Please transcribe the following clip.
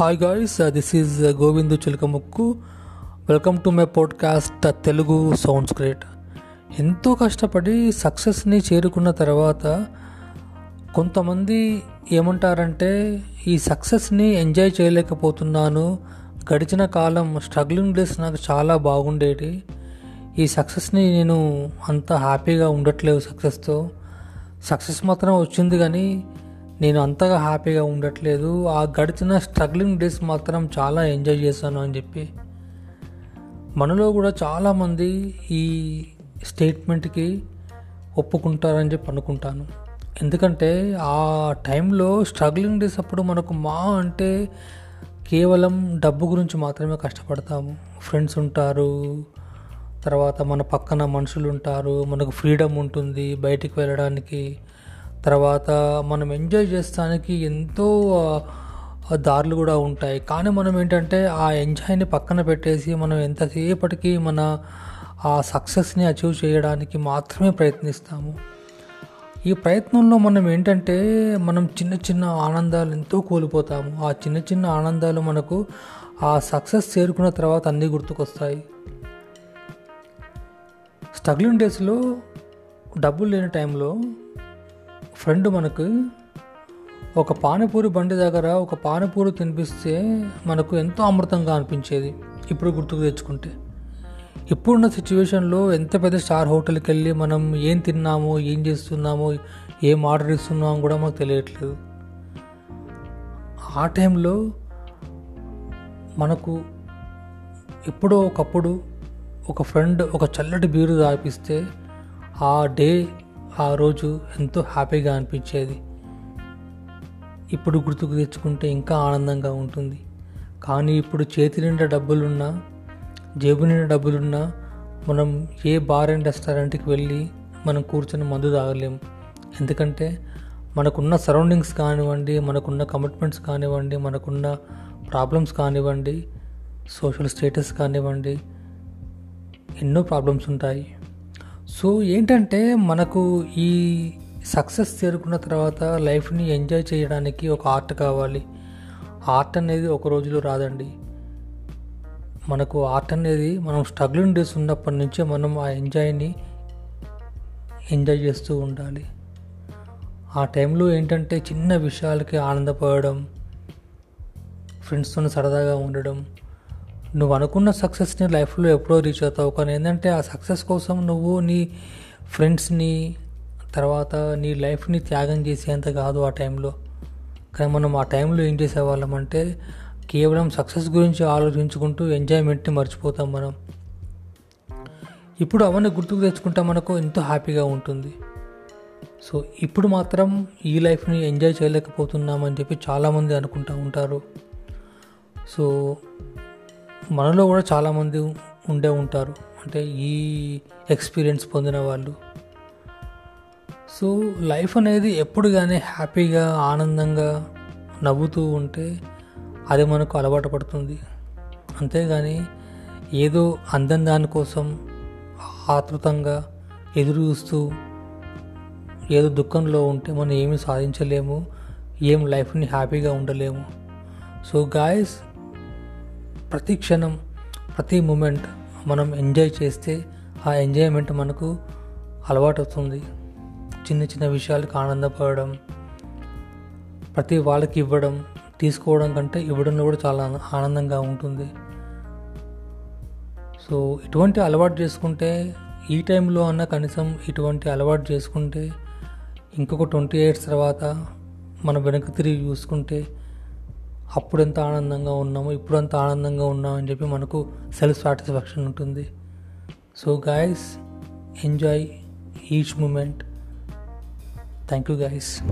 Hi guys this is Govindu Chilakamukku welcome to my podcast Telugu sounds great ఎంతో కష్టపడి సక్సెస్ని చేరుకున్న తర్వాత కొంతమంది ఏమంటారంటే ఈ సక్సెస్ని ఎంజాయ్ చేయలేకపోతున్నాను గడిచిన కాలం స్ట్రగ్లింగ్ డేస్ నాకు చాలా బాగుండేది ఈ సక్సెస్ని నేను అంత హ్యాపీగా ఉండట్లేదు సక్సెస్తో సక్సెస్ మాత్రం వచ్చింది కానీ నేను అంతగా హ్యాపీగా ఉండట్లేదు. ఆ గడిచిన స్ట్రగ్లింగ్ డేస్ మాత్రం చాలా ఎంజాయ్ చేశాను అని చెప్పి. మనలో కూడా చాలామంది ఈ స్టేట్మెంట్కి ఒప్పుకుంటారని చెప్పి అనుకుంటాను. ఎందుకంటే ఆ టైంలో స్ట్రగ్లింగ్ డేస్ అప్పుడు మనకు మా అంటే కేవలం డబ్బు గురించి మాత్రమే కష్టపడతాము. ఫ్రెండ్స్ ఉంటారు తర్వాత మన పక్కన మనుషులు ఉంటారు మనకు ఫ్రీడమ్ ఉంటుంది బయటికి వెళ్ళడానికి. తర్వాత మనం ఎంజాయ్ చేస్తానికి ఎంతో దారులు కూడా ఉంటాయి. కానీ మనం ఏంటంటే ఆ ఎంజాయ్ని పక్కన పెట్టేసి మనం ఎంతసేపటికి మన ఆ సక్సెస్ని అచీవ్ చేయడానికి మాత్రమే ప్రయత్నిస్తాము. ఈ ప్రయత్నంలో మనం ఏంటంటే మనం చిన్న చిన్న ఆనందాలు ఎంతో కోల్పోతాము. ఆ చిన్న చిన్న ఆనందాలు మనకు ఆ సక్సెస్ చేరుకున్న తర్వాత అన్నీ గుర్తుకొస్తాయి. స్ట్రగ్లింగ్ డేస్లో డబ్బులు లేని టైంలో ఫ్రెండ్ మనకు ఒక పానీపూరి బండి దగ్గర ఒక పానీపూరి తినిపిస్తే మనకు ఎంతో అమృతంగా అనిపించేది ఇప్పుడు గుర్తుకు తెచ్చుకుంటే. ఇప్పుడున్న సిచ్యువేషన్లో ఎంత పెద్ద స్టార్ హోటల్కి వెళ్ళి మనం ఏం తిన్నామో ఏం చేస్తున్నామో ఏం ఆర్డర్ ఇస్తున్నామో కూడా మనకు తెలియట్లేదు. ఆ టైంలో మనకు ఎప్పుడో ఒకప్పుడు ఒక ఫ్రెండ్ ఒక చల్లటి బీరు తాపిస్తే ఆ డే ఆ రోజు ఎంతో హ్యాపీగా అనిపించేది. ఇప్పుడు గుర్తుకు తెచ్చుకుంటే ఇంకా ఆనందంగా ఉంటుంది. కానీ ఇప్పుడు చేతి నిండా డబ్బులున్నా జేబు నిండా డబ్బులున్నా మనం ఏ బార్ అండ్ రెస్టారెంట్కి వెళ్ళి మనం కూర్చొని మందు తాగలేము. ఎందుకంటే మనకున్న సరౌండింగ్స్ కానివ్వండి మనకున్న కమిట్మెంట్స్ కానివ్వండి మనకున్న ప్రాబ్లమ్స్ కానివ్వండి సోషల్ స్టేటస్ కానివ్వండి ఎన్నో ప్రాబ్లమ్స్ ఉంటాయి. సో ఏంటంటే మనకు ఈ సక్సెస్ చేరుకున్న తర్వాత లైఫ్ని ఎంజాయ్ చేయడానికి ఒక ఆర్ట్ కావాలి. ఆర్ట్ అనేది ఒక రోజులో రాదండి. మనకు ఆర్ట్ అనేది మనం స్ట్రగ్లింగ్ డేస్ ఉన్నప్పటి నుంచే మనం ఆ ఎంజాయ్ని ఎంజాయ్ చేస్తూ ఉండాలి. ఆ టైంలో ఏంటంటే చిన్న విషయాలకి ఆనందపడడం ఫ్రెండ్స్తో సరదాగా ఉండడం నువ్వు అనుకున్న సక్సెస్ని లైఫ్లో ఎప్పుడో రీచ్ అవుతావు. కానీ ఏంటంటే ఆ సక్సెస్ కోసం నువ్వు నీ ఫ్రెండ్స్ని తర్వాత నీ లైఫ్ని త్యాగం చేసేంత కాదు ఆ టైంలో కానీ మనం ఆ టైంలో ఏం చేసేవాళ్ళం అంటే కేవలం సక్సెస్ గురించి ఆలోచించుకుంటూ ఎంజాయ్మెంట్ని మర్చిపోతాం మనం. ఇప్పుడు అవన్నీ గుర్తుకు తెచ్చుకుంటే మనకు ఎంతో హ్యాపీగా ఉంటుంది. సో ఇప్పుడు మాత్రం ఈ లైఫ్ని ఎంజాయ్ చేయలేకపోతున్నామని చెప్పి చాలామంది అనుకుంటూ ఉంటారు. సో మనలో కూడా చాలామంది ఉండే ఉంటారు. అంటే ఈ ఎక్స్పీరియన్స్ పొందిన వాళ్ళు. సో లైఫ్ అనేది ఎప్పుడు కానీ హ్యాపీగా ఆనందంగా నవ్వుతూ ఉంటే అది మనకు అలవాటు పడుతుంది. అంతేగాని ఏదో అందం దానికోసం ఆతృతంగా ఎదురు చూస్తూ ఏదో దుఃఖంలో ఉంటే మనం ఏమీ సాధించలేము ఏం లైఫ్ని హ్యాపీగా ఉండలేము. సో గాయస్ ప్రతి క్షణం ప్రతి మూమెంట్ మనం ఎంజాయ్ చేస్తే ఆ ఎంజాయ్మెంట్ మనకు అలవాటు అవుతుంది చిన్న చిన్న విషయాలకు ఆనందపడడం ప్రతి వాళ్ళకి ఇవ్వడం తీసుకోవడం కంటే ఇవ్వడంలో కూడా చాలా ఆనందంగా ఉంటుంది. సో ఇటువంటి అలవాటు చేసుకుంటే ఈ టైంలో అన్న కనీసం ఇటువంటి అలవాటు చేసుకుంటే ఇంకొక ట్వంటీ ఇయర్స్ తర్వాత మనం వెనక్కి తిరిగి చూసుకుంటే అప్పుడు ఎంత ఆనందంగా ఉన్నామో ఇప్పుడు ఆనందంగా ఉన్నామని చెప్పి మనకు సెల్ఫ్ సాటిస్ఫాక్షన్ ఉంటుంది. So guys enjoy each moment thank you guys